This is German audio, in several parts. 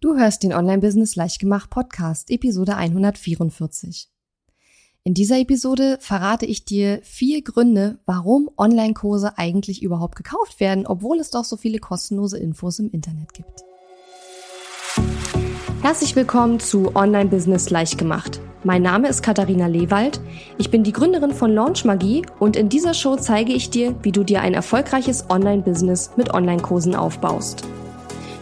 Du hörst den Online-Business Leichtgemacht Podcast, Episode 144. In dieser Episode verrate ich dir vier Gründe, warum Online-Kurse eigentlich überhaupt gekauft werden, obwohl es doch so viele kostenlose Infos im Internet gibt. Herzlich willkommen zu Online-Business Leichtgemacht. Mein Name ist Katharina Lewald. Ich bin die Gründerin von Launch Magie und in dieser Show zeige ich dir, wie du dir ein erfolgreiches Online-Business mit Online-Kursen aufbaust.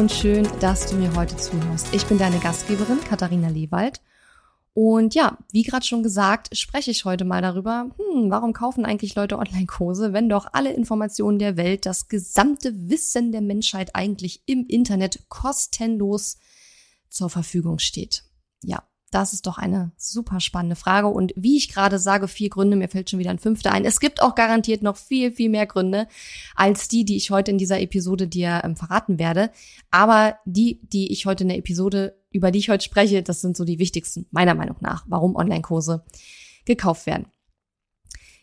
Und schön, dass du mir heute zuhörst. Ich bin deine Gastgeberin Katharina Lewald. Und ja, wie gerade schon gesagt, spreche ich heute mal darüber, hm, warum kaufen eigentlich Leute Online-Kurse, wenn doch alle Informationen der Welt, das gesamte Wissen der Menschheit eigentlich im Internet kostenlos zur Verfügung steht. Ja, das ist doch eine super spannende Frage. Und wie ich gerade sage, vier Gründe, mir fällt schon wieder ein fünfter ein. Es gibt auch garantiert noch viel, viel mehr Gründe als die, die ich heute in dieser Episode dir ähm, verraten werde. Aber die, die ich heute in der Episode, über die ich heute spreche, das sind so die wichtigsten, meiner Meinung nach, warum Online-Kurse gekauft werden.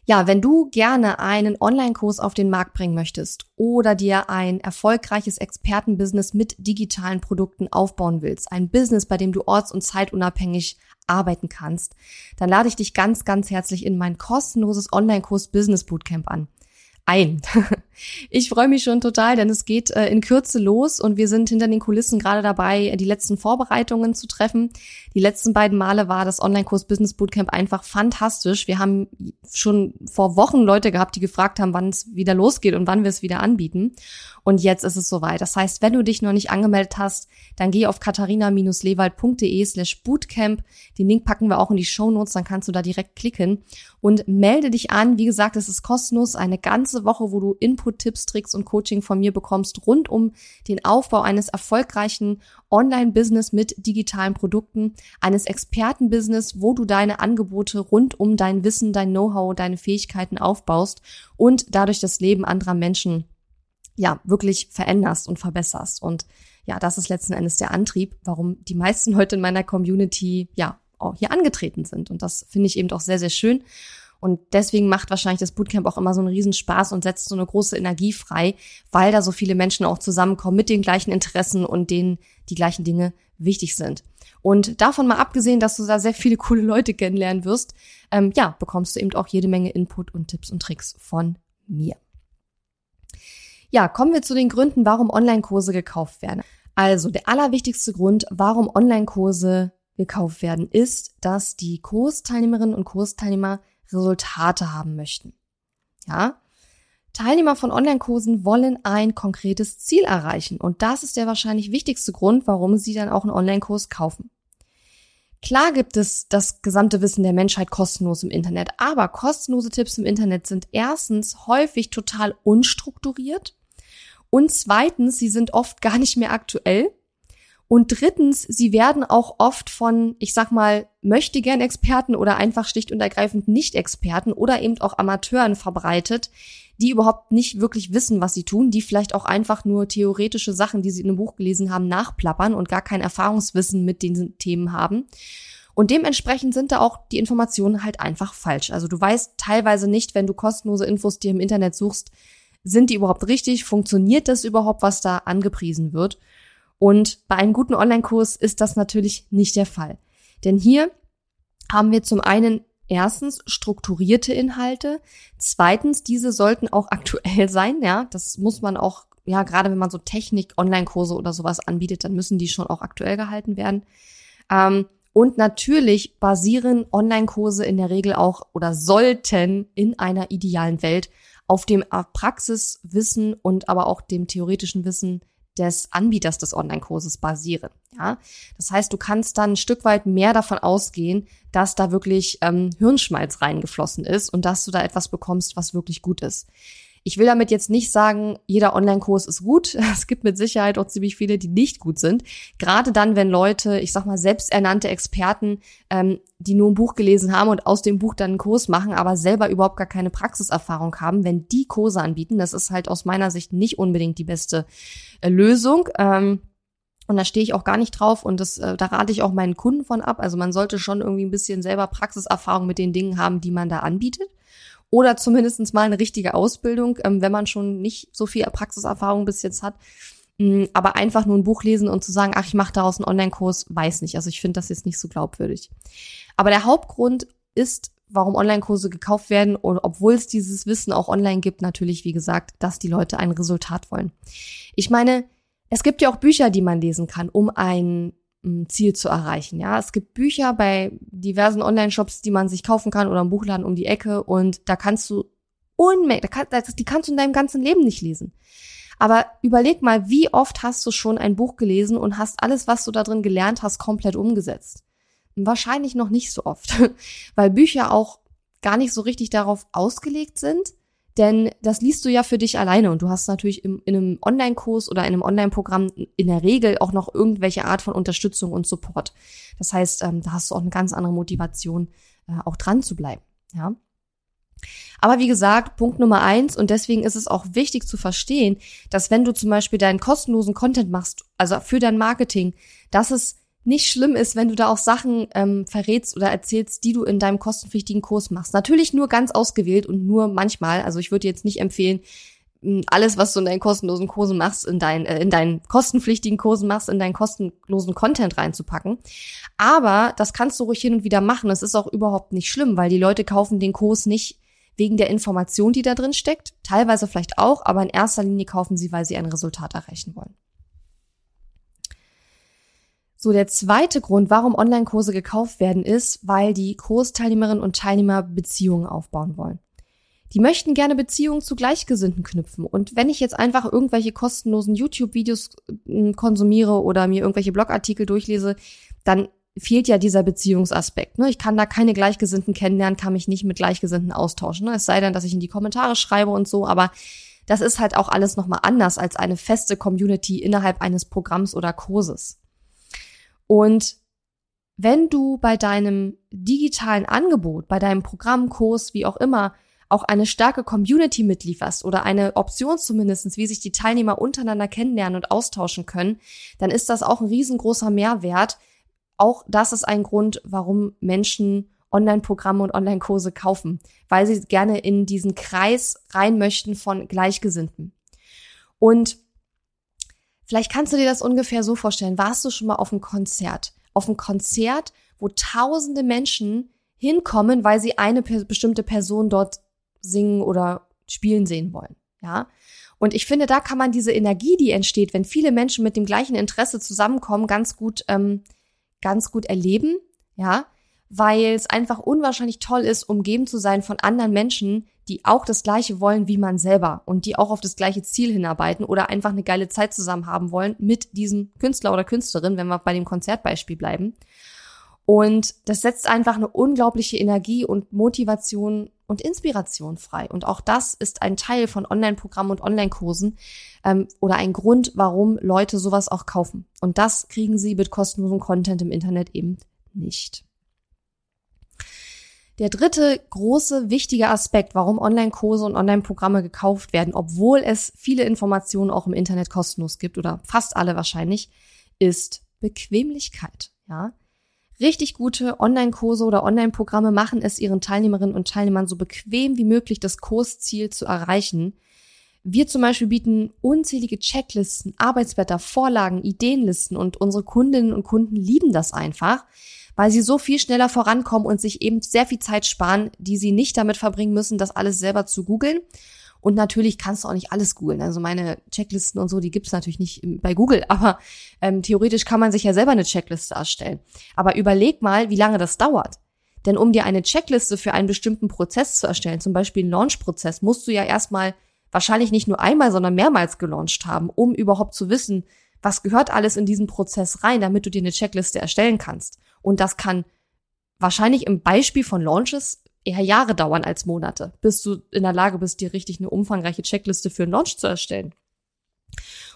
Ja, wenn du gerne einen Online-Kurs auf den Markt bringen möchtest oder dir ein erfolgreiches Expertenbusiness mit digitalen Produkten aufbauen willst, ein Business, bei dem du orts- und zeitunabhängig arbeiten kannst, dann lade ich dich ganz, ganz herzlich in mein kostenloses Online-Kurs Business Bootcamp an ein. Ich freue mich schon total, denn es geht äh, in Kürze los und wir sind hinter den Kulissen gerade dabei, die letzten Vorbereitungen zu treffen. Die letzten beiden Male war das Online-Kurs Business Bootcamp einfach fantastisch. Wir haben schon vor Wochen Leute gehabt, die gefragt haben, wann es wieder losgeht und wann wir es wieder anbieten. Und jetzt ist es soweit. Das heißt, wenn du dich noch nicht angemeldet hast, dann geh auf katharina-lewald.de slash bootcamp. Den Link packen wir auch in die Show Notes, dann kannst du da direkt klicken und melde dich an. Wie gesagt, es ist kostenlos, eine ganze Woche, wo du Input, Tipps, Tricks und Coaching von mir bekommst rund um den Aufbau eines erfolgreichen Online-Business mit digitalen Produkten, eines Experten-Business, wo du deine Angebote rund um dein Wissen, dein Know-how, deine Fähigkeiten aufbaust und dadurch das Leben anderer Menschen ja, wirklich veränderst und verbesserst. Und ja, das ist letzten Endes der Antrieb, warum die meisten heute in meiner Community, ja, auch hier angetreten sind. Und das finde ich eben auch sehr, sehr schön. Und deswegen macht wahrscheinlich das Bootcamp auch immer so einen Riesenspaß und setzt so eine große Energie frei, weil da so viele Menschen auch zusammenkommen mit den gleichen Interessen und denen die gleichen Dinge wichtig sind. Und davon mal abgesehen, dass du da sehr viele coole Leute kennenlernen wirst, ähm, ja, bekommst du eben auch jede Menge Input und Tipps und Tricks von mir. Ja, kommen wir zu den Gründen, warum Online-Kurse gekauft werden. Also der allerwichtigste Grund, warum Online-Kurse gekauft werden, ist, dass die Kursteilnehmerinnen und Kursteilnehmer Resultate haben möchten. Ja? Teilnehmer von Online-Kursen wollen ein konkretes Ziel erreichen und das ist der wahrscheinlich wichtigste Grund, warum sie dann auch einen Online-Kurs kaufen. Klar gibt es das gesamte Wissen der Menschheit kostenlos im Internet, aber kostenlose Tipps im Internet sind erstens häufig total unstrukturiert und zweitens, sie sind oft gar nicht mehr aktuell. Und drittens, sie werden auch oft von, ich sag mal, möchte gern Experten oder einfach schlicht und ergreifend Nicht-Experten oder eben auch Amateuren verbreitet, die überhaupt nicht wirklich wissen, was sie tun, die vielleicht auch einfach nur theoretische Sachen, die sie in einem Buch gelesen haben, nachplappern und gar kein Erfahrungswissen mit den Themen haben. Und dementsprechend sind da auch die Informationen halt einfach falsch. Also du weißt teilweise nicht, wenn du kostenlose Infos dir im Internet suchst, sind die überhaupt richtig? Funktioniert das überhaupt, was da angepriesen wird? Und bei einem guten Online-Kurs ist das natürlich nicht der Fall. Denn hier haben wir zum einen erstens strukturierte Inhalte, zweitens diese sollten auch aktuell sein, ja, das muss man auch, ja, gerade wenn man so Technik-Online-Kurse oder sowas anbietet, dann müssen die schon auch aktuell gehalten werden. Ähm, und natürlich basieren Online-Kurse in der Regel auch oder sollten in einer idealen Welt auf dem Praxiswissen und aber auch dem theoretischen Wissen des Anbieters des Online-Kurses basieren. Ja, das heißt, du kannst dann ein Stück weit mehr davon ausgehen, dass da wirklich ähm, Hirnschmalz reingeflossen ist und dass du da etwas bekommst, was wirklich gut ist. Ich will damit jetzt nicht sagen, jeder Online-Kurs ist gut. Es gibt mit Sicherheit auch ziemlich viele, die nicht gut sind. Gerade dann, wenn Leute, ich sag mal, selbsternannte Experten, ähm, die nur ein Buch gelesen haben und aus dem Buch dann einen Kurs machen, aber selber überhaupt gar keine Praxiserfahrung haben, wenn die Kurse anbieten, das ist halt aus meiner Sicht nicht unbedingt die beste äh, Lösung. Ähm, und da stehe ich auch gar nicht drauf und das, äh, da rate ich auch meinen Kunden von ab. Also man sollte schon irgendwie ein bisschen selber Praxiserfahrung mit den Dingen haben, die man da anbietet oder zumindestens mal eine richtige Ausbildung, ähm, wenn man schon nicht so viel Praxiserfahrung bis jetzt hat. Ähm, aber einfach nur ein Buch lesen und zu sagen, ach, ich mache daraus einen Online-Kurs, weiß nicht. Also ich finde das jetzt nicht so glaubwürdig. Aber der Hauptgrund ist, warum Online-Kurse gekauft werden und obwohl es dieses Wissen auch online gibt, natürlich, wie gesagt, dass die Leute ein Resultat wollen. Ich meine, es gibt ja auch Bücher, die man lesen kann, um ein Ziel zu erreichen. Ja, es gibt Bücher bei diversen Online-Shops, die man sich kaufen kann oder im Buchladen um die Ecke und da kannst du Unmengen, die kannst du in deinem ganzen Leben nicht lesen. Aber überleg mal, wie oft hast du schon ein Buch gelesen und hast alles, was du da drin gelernt hast, komplett umgesetzt? Wahrscheinlich noch nicht so oft, weil Bücher auch gar nicht so richtig darauf ausgelegt sind, denn das liest du ja für dich alleine und du hast natürlich im, in einem Online-Kurs oder in einem Online-Programm in der Regel auch noch irgendwelche Art von Unterstützung und Support. Das heißt, ähm, da hast du auch eine ganz andere Motivation, äh, auch dran zu bleiben. Ja. Aber wie gesagt, Punkt Nummer eins, und deswegen ist es auch wichtig zu verstehen, dass wenn du zum Beispiel deinen kostenlosen Content machst, also für dein Marketing, dass es nicht schlimm ist, wenn du da auch Sachen ähm, verrätst oder erzählst, die du in deinem kostenpflichtigen Kurs machst. Natürlich nur ganz ausgewählt und nur manchmal. Also ich würde jetzt nicht empfehlen, alles, was du in deinen kostenlosen Kursen machst, in, dein, äh, in deinen kostenpflichtigen Kursen machst, in deinen kostenlosen Content reinzupacken. Aber das kannst du ruhig hin und wieder machen. Das ist auch überhaupt nicht schlimm, weil die Leute kaufen den Kurs nicht wegen der Information, die da drin steckt. Teilweise vielleicht auch, aber in erster Linie kaufen sie, weil sie ein Resultat erreichen wollen. So, der zweite Grund, warum Online-Kurse gekauft werden, ist, weil die Kursteilnehmerinnen und Teilnehmer Beziehungen aufbauen wollen. Die möchten gerne Beziehungen zu Gleichgesinnten knüpfen. Und wenn ich jetzt einfach irgendwelche kostenlosen YouTube-Videos hm, konsumiere oder mir irgendwelche Blogartikel durchlese, dann fehlt ja dieser Beziehungsaspekt. Ne? Ich kann da keine Gleichgesinnten kennenlernen, kann mich nicht mit Gleichgesinnten austauschen. Ne? Es sei denn, dass ich in die Kommentare schreibe und so, aber das ist halt auch alles nochmal anders als eine feste Community innerhalb eines Programms oder Kurses. Und wenn du bei deinem digitalen Angebot, bei deinem Programm, Kurs, wie auch immer, auch eine starke Community mitlieferst oder eine Option zumindestens, wie sich die Teilnehmer untereinander kennenlernen und austauschen können, dann ist das auch ein riesengroßer Mehrwert. Auch das ist ein Grund, warum Menschen Online-Programme und Online-Kurse kaufen, weil sie gerne in diesen Kreis rein möchten von Gleichgesinnten. Und Vielleicht kannst du dir das ungefähr so vorstellen. Warst du schon mal auf einem Konzert? Auf einem Konzert, wo tausende Menschen hinkommen, weil sie eine bestimmte Person dort singen oder spielen sehen wollen. Ja. Und ich finde, da kann man diese Energie, die entsteht, wenn viele Menschen mit dem gleichen Interesse zusammenkommen, ganz gut, ähm, ganz gut erleben. Ja weil es einfach unwahrscheinlich toll ist, umgeben zu sein von anderen Menschen, die auch das Gleiche wollen wie man selber und die auch auf das gleiche Ziel hinarbeiten oder einfach eine geile Zeit zusammen haben wollen mit diesem Künstler oder Künstlerin, wenn wir bei dem Konzertbeispiel bleiben. Und das setzt einfach eine unglaubliche Energie und Motivation und Inspiration frei. Und auch das ist ein Teil von Online-Programmen und Online-Kursen ähm, oder ein Grund, warum Leute sowas auch kaufen. Und das kriegen sie mit kostenlosem Content im Internet eben nicht. Der dritte große wichtige Aspekt, warum Online-Kurse und Online-Programme gekauft werden, obwohl es viele Informationen auch im Internet kostenlos gibt oder fast alle wahrscheinlich, ist Bequemlichkeit. Ja, richtig gute Online-Kurse oder Online-Programme machen es ihren Teilnehmerinnen und Teilnehmern so bequem wie möglich, das Kursziel zu erreichen. Wir zum Beispiel bieten unzählige Checklisten, Arbeitsblätter, Vorlagen, Ideenlisten und unsere Kundinnen und Kunden lieben das einfach weil sie so viel schneller vorankommen und sich eben sehr viel Zeit sparen, die sie nicht damit verbringen müssen, das alles selber zu googeln. Und natürlich kannst du auch nicht alles googeln. Also meine Checklisten und so, die gibt's natürlich nicht bei Google, aber ähm, theoretisch kann man sich ja selber eine Checkliste erstellen. Aber überleg mal, wie lange das dauert. Denn um dir eine Checkliste für einen bestimmten Prozess zu erstellen, zum Beispiel einen Launch-Prozess, musst du ja erstmal wahrscheinlich nicht nur einmal, sondern mehrmals gelauncht haben, um überhaupt zu wissen, was gehört alles in diesen Prozess rein, damit du dir eine Checkliste erstellen kannst. Und das kann wahrscheinlich im Beispiel von Launches eher Jahre dauern als Monate, bis du in der Lage bist, dir richtig eine umfangreiche Checkliste für einen Launch zu erstellen.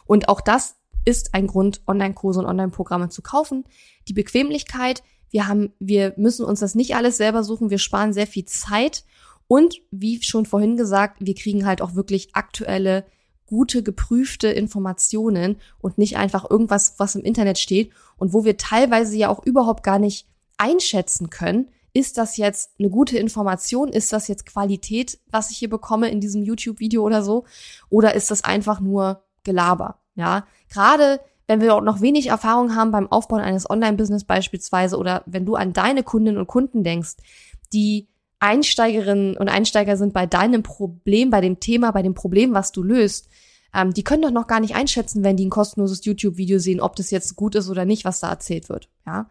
Und auch das ist ein Grund, Online-Kurse und Online-Programme zu kaufen. Die Bequemlichkeit, wir haben, wir müssen uns das nicht alles selber suchen, wir sparen sehr viel Zeit und wie schon vorhin gesagt, wir kriegen halt auch wirklich aktuelle, gute, geprüfte Informationen und nicht einfach irgendwas, was im Internet steht und wo wir teilweise ja auch überhaupt gar nicht einschätzen können, ist das jetzt eine gute Information? Ist das jetzt Qualität, was ich hier bekomme in diesem YouTube-Video oder so? Oder ist das einfach nur Gelaber? Ja, gerade wenn wir auch noch wenig Erfahrung haben beim Aufbauen eines Online-Business beispielsweise oder wenn du an deine Kundinnen und Kunden denkst, die Einsteigerinnen und Einsteiger sind bei deinem Problem, bei dem Thema, bei dem Problem, was du löst, ähm, die können doch noch gar nicht einschätzen, wenn die ein kostenloses YouTube-Video sehen, ob das jetzt gut ist oder nicht, was da erzählt wird. Ja.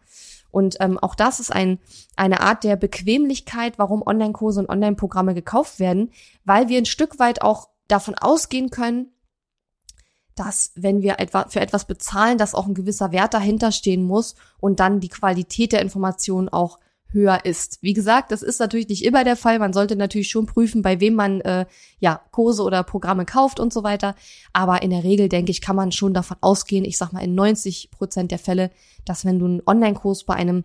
Und ähm, auch das ist ein, eine Art der Bequemlichkeit, warum Online-Kurse und Online-Programme gekauft werden, weil wir ein Stück weit auch davon ausgehen können, dass wenn wir etwa für etwas bezahlen, dass auch ein gewisser Wert dahinter stehen muss und dann die Qualität der Informationen auch höher ist. Wie gesagt, das ist natürlich nicht immer der Fall. Man sollte natürlich schon prüfen, bei wem man äh, ja Kurse oder Programme kauft und so weiter. Aber in der Regel denke ich, kann man schon davon ausgehen. Ich sag mal in 90 Prozent der Fälle, dass wenn du einen Online-Kurs bei einem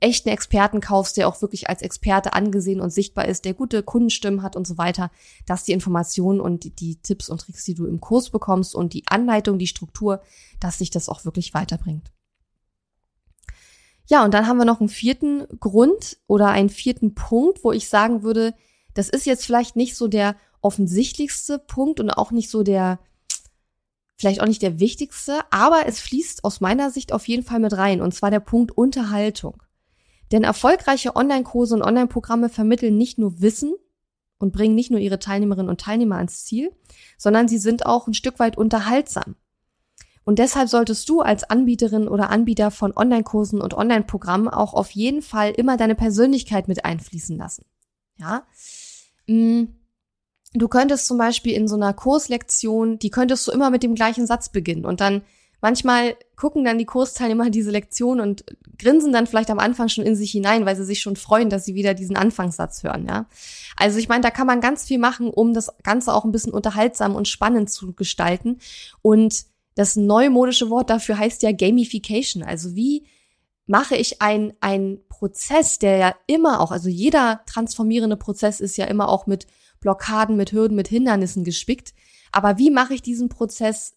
echten Experten kaufst, der auch wirklich als Experte angesehen und sichtbar ist, der gute Kundenstimmen hat und so weiter, dass die Informationen und die, die Tipps und Tricks, die du im Kurs bekommst und die Anleitung, die Struktur, dass sich das auch wirklich weiterbringt. Ja, und dann haben wir noch einen vierten Grund oder einen vierten Punkt, wo ich sagen würde, das ist jetzt vielleicht nicht so der offensichtlichste Punkt und auch nicht so der, vielleicht auch nicht der wichtigste, aber es fließt aus meiner Sicht auf jeden Fall mit rein, und zwar der Punkt Unterhaltung. Denn erfolgreiche Online-Kurse und Online-Programme vermitteln nicht nur Wissen und bringen nicht nur ihre Teilnehmerinnen und Teilnehmer ans Ziel, sondern sie sind auch ein Stück weit unterhaltsam. Und deshalb solltest du als Anbieterin oder Anbieter von Online-Kursen und Online-Programmen auch auf jeden Fall immer deine Persönlichkeit mit einfließen lassen. Ja. Mm. Du könntest zum Beispiel in so einer Kurslektion, die könntest du immer mit dem gleichen Satz beginnen und dann manchmal gucken dann die Kursteilnehmer diese Lektion und grinsen dann vielleicht am Anfang schon in sich hinein, weil sie sich schon freuen, dass sie wieder diesen Anfangssatz hören, ja. Also ich meine, da kann man ganz viel machen, um das Ganze auch ein bisschen unterhaltsam und spannend zu gestalten. Und das neumodische Wort dafür heißt ja Gamification. Also wie mache ich ein, ein Prozess, der ja immer auch, also jeder transformierende Prozess ist ja immer auch mit Blockaden, mit Hürden, mit Hindernissen gespickt. Aber wie mache ich diesen Prozess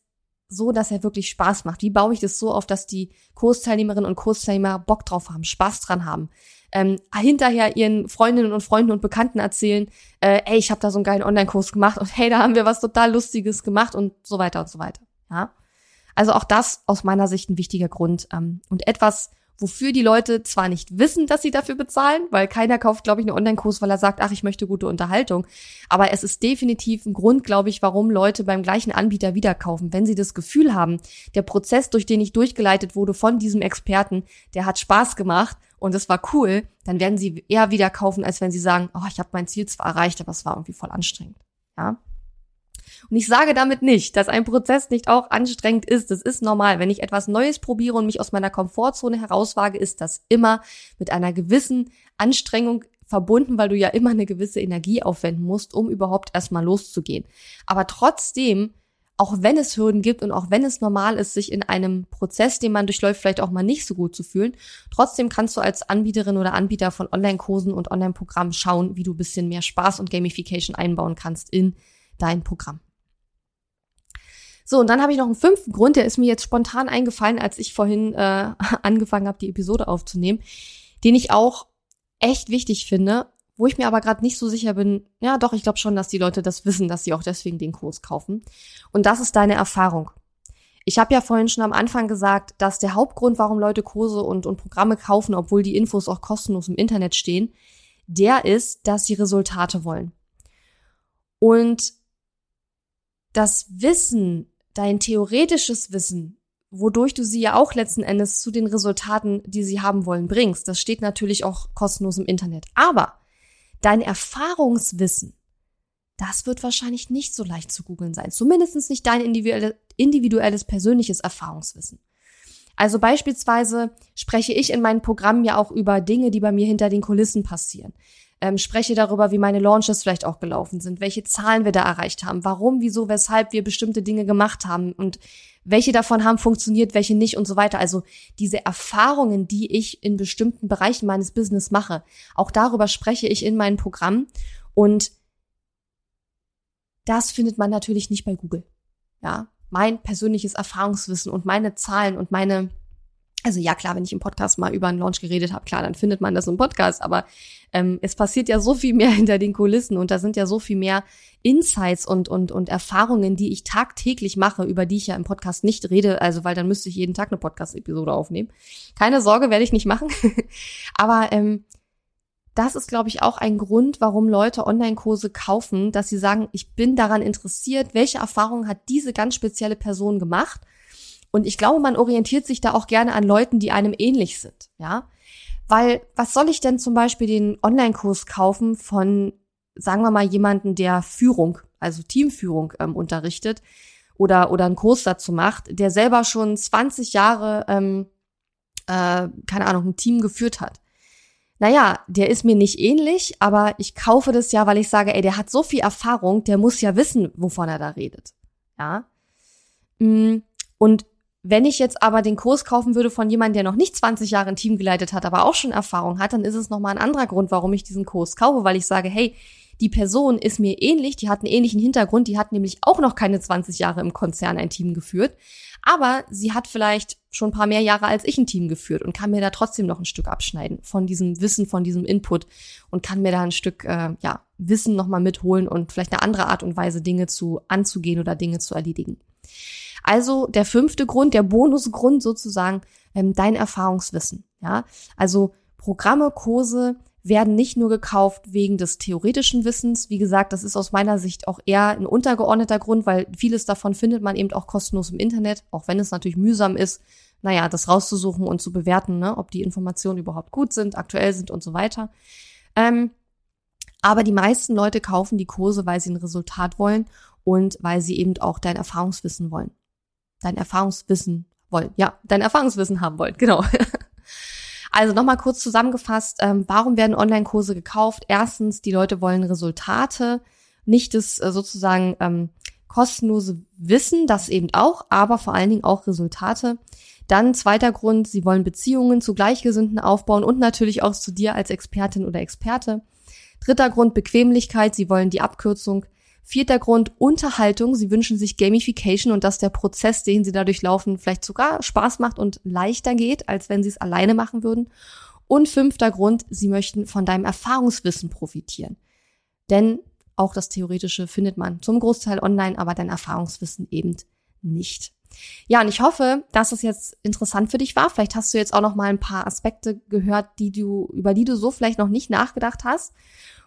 so, dass er wirklich Spaß macht? Wie baue ich das so auf, dass die Kursteilnehmerinnen und Kursteilnehmer Bock drauf haben, Spaß dran haben? Ähm, hinterher ihren Freundinnen und Freunden und Bekannten erzählen, äh, ey, ich habe da so einen geilen Online-Kurs gemacht und hey, da haben wir was total Lustiges gemacht und so weiter und so weiter. Ja, also auch das aus meiner Sicht ein wichtiger Grund ähm, und etwas, wofür die Leute zwar nicht wissen, dass sie dafür bezahlen, weil keiner kauft, glaube ich, einen Online-Kurs, weil er sagt, ach, ich möchte gute Unterhaltung. Aber es ist definitiv ein Grund, glaube ich, warum Leute beim gleichen Anbieter wieder kaufen. Wenn sie das Gefühl haben, der Prozess, durch den ich durchgeleitet wurde von diesem Experten, der hat Spaß gemacht und es war cool, dann werden sie eher wieder kaufen, als wenn sie sagen, oh, ich habe mein Ziel zwar erreicht, aber es war irgendwie voll anstrengend. Ja. Und ich sage damit nicht, dass ein Prozess nicht auch anstrengend ist. Das ist normal. Wenn ich etwas Neues probiere und mich aus meiner Komfortzone herauswage, ist das immer mit einer gewissen Anstrengung verbunden, weil du ja immer eine gewisse Energie aufwenden musst, um überhaupt erstmal loszugehen. Aber trotzdem, auch wenn es Hürden gibt und auch wenn es normal ist, sich in einem Prozess, den man durchläuft, vielleicht auch mal nicht so gut zu fühlen, trotzdem kannst du als Anbieterin oder Anbieter von Online-Kursen und Online-Programmen schauen, wie du bisschen mehr Spaß und Gamification einbauen kannst in dein Programm. So, und dann habe ich noch einen fünften Grund, der ist mir jetzt spontan eingefallen, als ich vorhin äh, angefangen habe, die Episode aufzunehmen, den ich auch echt wichtig finde, wo ich mir aber gerade nicht so sicher bin, ja doch, ich glaube schon, dass die Leute das wissen, dass sie auch deswegen den Kurs kaufen. Und das ist deine Erfahrung. Ich habe ja vorhin schon am Anfang gesagt, dass der Hauptgrund, warum Leute Kurse und, und Programme kaufen, obwohl die Infos auch kostenlos im Internet stehen, der ist, dass sie Resultate wollen. Und das Wissen, dein theoretisches Wissen, wodurch du sie ja auch letzten Endes zu den Resultaten, die sie haben wollen, bringst. Das steht natürlich auch kostenlos im Internet. Aber dein Erfahrungswissen, das wird wahrscheinlich nicht so leicht zu googeln sein. Zumindest nicht dein individuelles, persönliches Erfahrungswissen. Also beispielsweise spreche ich in meinem Programm ja auch über Dinge, die bei mir hinter den Kulissen passieren. Ähm, spreche darüber, wie meine Launches vielleicht auch gelaufen sind, welche Zahlen wir da erreicht haben, warum, wieso, weshalb wir bestimmte Dinge gemacht haben und welche davon haben funktioniert, welche nicht und so weiter. Also diese Erfahrungen, die ich in bestimmten Bereichen meines Business mache, auch darüber spreche ich in meinem Programm und das findet man natürlich nicht bei Google. Ja, mein persönliches Erfahrungswissen und meine Zahlen und meine also ja, klar, wenn ich im Podcast mal über einen Launch geredet habe, klar, dann findet man das im Podcast. Aber ähm, es passiert ja so viel mehr hinter den Kulissen und da sind ja so viel mehr Insights und, und, und Erfahrungen, die ich tagtäglich mache, über die ich ja im Podcast nicht rede. Also, weil dann müsste ich jeden Tag eine Podcast-Episode aufnehmen. Keine Sorge, werde ich nicht machen. Aber ähm, das ist, glaube ich, auch ein Grund, warum Leute Online-Kurse kaufen, dass sie sagen, ich bin daran interessiert, welche Erfahrungen hat diese ganz spezielle Person gemacht und ich glaube, man orientiert sich da auch gerne an Leuten, die einem ähnlich sind, ja. Weil, was soll ich denn zum Beispiel den Online-Kurs kaufen von, sagen wir mal, jemanden, der Führung, also Teamführung ähm, unterrichtet oder, oder einen Kurs dazu macht, der selber schon 20 Jahre, ähm, äh, keine Ahnung, ein Team geführt hat. Naja, der ist mir nicht ähnlich, aber ich kaufe das ja, weil ich sage, ey, der hat so viel Erfahrung, der muss ja wissen, wovon er da redet. Ja. Mm, und wenn ich jetzt aber den Kurs kaufen würde von jemandem, der noch nicht 20 Jahre ein Team geleitet hat, aber auch schon Erfahrung hat, dann ist es nochmal ein anderer Grund, warum ich diesen Kurs kaufe, weil ich sage, hey, die Person ist mir ähnlich, die hat einen ähnlichen Hintergrund, die hat nämlich auch noch keine 20 Jahre im Konzern ein Team geführt, aber sie hat vielleicht schon ein paar mehr Jahre als ich ein Team geführt und kann mir da trotzdem noch ein Stück abschneiden von diesem Wissen, von diesem Input und kann mir da ein Stück äh, ja, Wissen nochmal mitholen und vielleicht eine andere Art und Weise Dinge zu anzugehen oder Dinge zu erledigen. Also der fünfte Grund, der Bonusgrund sozusagen, ähm, dein Erfahrungswissen. Ja, also Programme, Kurse werden nicht nur gekauft wegen des theoretischen Wissens. Wie gesagt, das ist aus meiner Sicht auch eher ein untergeordneter Grund, weil vieles davon findet man eben auch kostenlos im Internet, auch wenn es natürlich mühsam ist, naja, das rauszusuchen und zu bewerten, ne, ob die Informationen überhaupt gut sind, aktuell sind und so weiter. Ähm, aber die meisten Leute kaufen die Kurse, weil sie ein Resultat wollen und weil sie eben auch dein Erfahrungswissen wollen dein Erfahrungswissen wollen. Ja, dein Erfahrungswissen haben wollen, genau. Also nochmal kurz zusammengefasst, ähm, warum werden Online-Kurse gekauft? Erstens, die Leute wollen Resultate, nicht das äh, sozusagen ähm, kostenlose Wissen, das eben auch, aber vor allen Dingen auch Resultate. Dann zweiter Grund, sie wollen Beziehungen zu Gleichgesinnten aufbauen und natürlich auch zu dir als Expertin oder Experte. Dritter Grund, Bequemlichkeit, sie wollen die Abkürzung. Vierter Grund, Unterhaltung. Sie wünschen sich Gamification und dass der Prozess, den sie dadurch laufen, vielleicht sogar Spaß macht und leichter geht, als wenn sie es alleine machen würden. Und fünfter Grund, sie möchten von deinem Erfahrungswissen profitieren. Denn auch das Theoretische findet man zum Großteil online, aber dein Erfahrungswissen eben nicht. Ja, und ich hoffe, dass es jetzt interessant für dich war. Vielleicht hast du jetzt auch noch mal ein paar Aspekte gehört, die du, über die du so vielleicht noch nicht nachgedacht hast.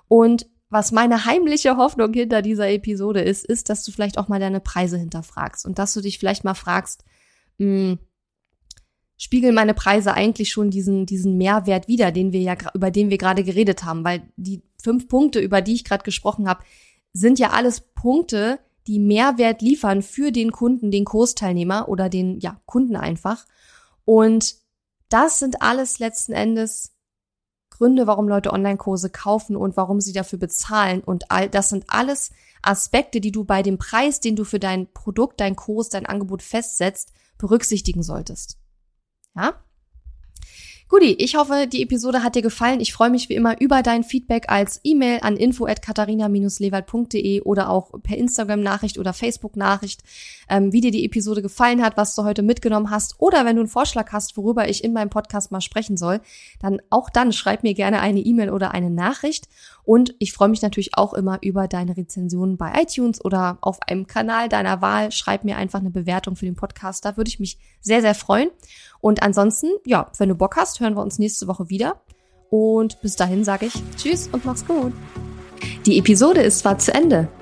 Und was meine heimliche Hoffnung hinter dieser Episode ist, ist, dass du vielleicht auch mal deine Preise hinterfragst und dass du dich vielleicht mal fragst, mh, hm, spiegeln meine Preise eigentlich schon diesen, diesen Mehrwert wider, den wir ja, über den wir gerade geredet haben, weil die fünf Punkte, über die ich gerade gesprochen habe, sind ja alles Punkte, die Mehrwert liefern für den Kunden, den Kursteilnehmer oder den, ja, Kunden einfach. Und das sind alles letzten Endes Gründe, warum Leute Online-Kurse kaufen und warum sie dafür bezahlen. Und all das sind alles Aspekte, die du bei dem Preis, den du für dein Produkt, dein Kurs, dein Angebot festsetzt, berücksichtigen solltest. Ja? Guti, ich hoffe, die Episode hat dir gefallen. Ich freue mich wie immer über dein Feedback als E-Mail an info@katharina-lewald.de oder auch per Instagram-Nachricht oder Facebook-Nachricht, ähm, wie dir die Episode gefallen hat, was du heute mitgenommen hast oder wenn du einen Vorschlag hast, worüber ich in meinem Podcast mal sprechen soll, dann auch dann schreib mir gerne eine E-Mail oder eine Nachricht. Und ich freue mich natürlich auch immer über deine Rezensionen bei iTunes oder auf einem Kanal deiner Wahl. Schreib mir einfach eine Bewertung für den Podcast. Da würde ich mich sehr, sehr freuen. Und ansonsten, ja, wenn du Bock hast, hören wir uns nächste Woche wieder. Und bis dahin sage ich Tschüss und mach's gut. Die Episode ist zwar zu Ende,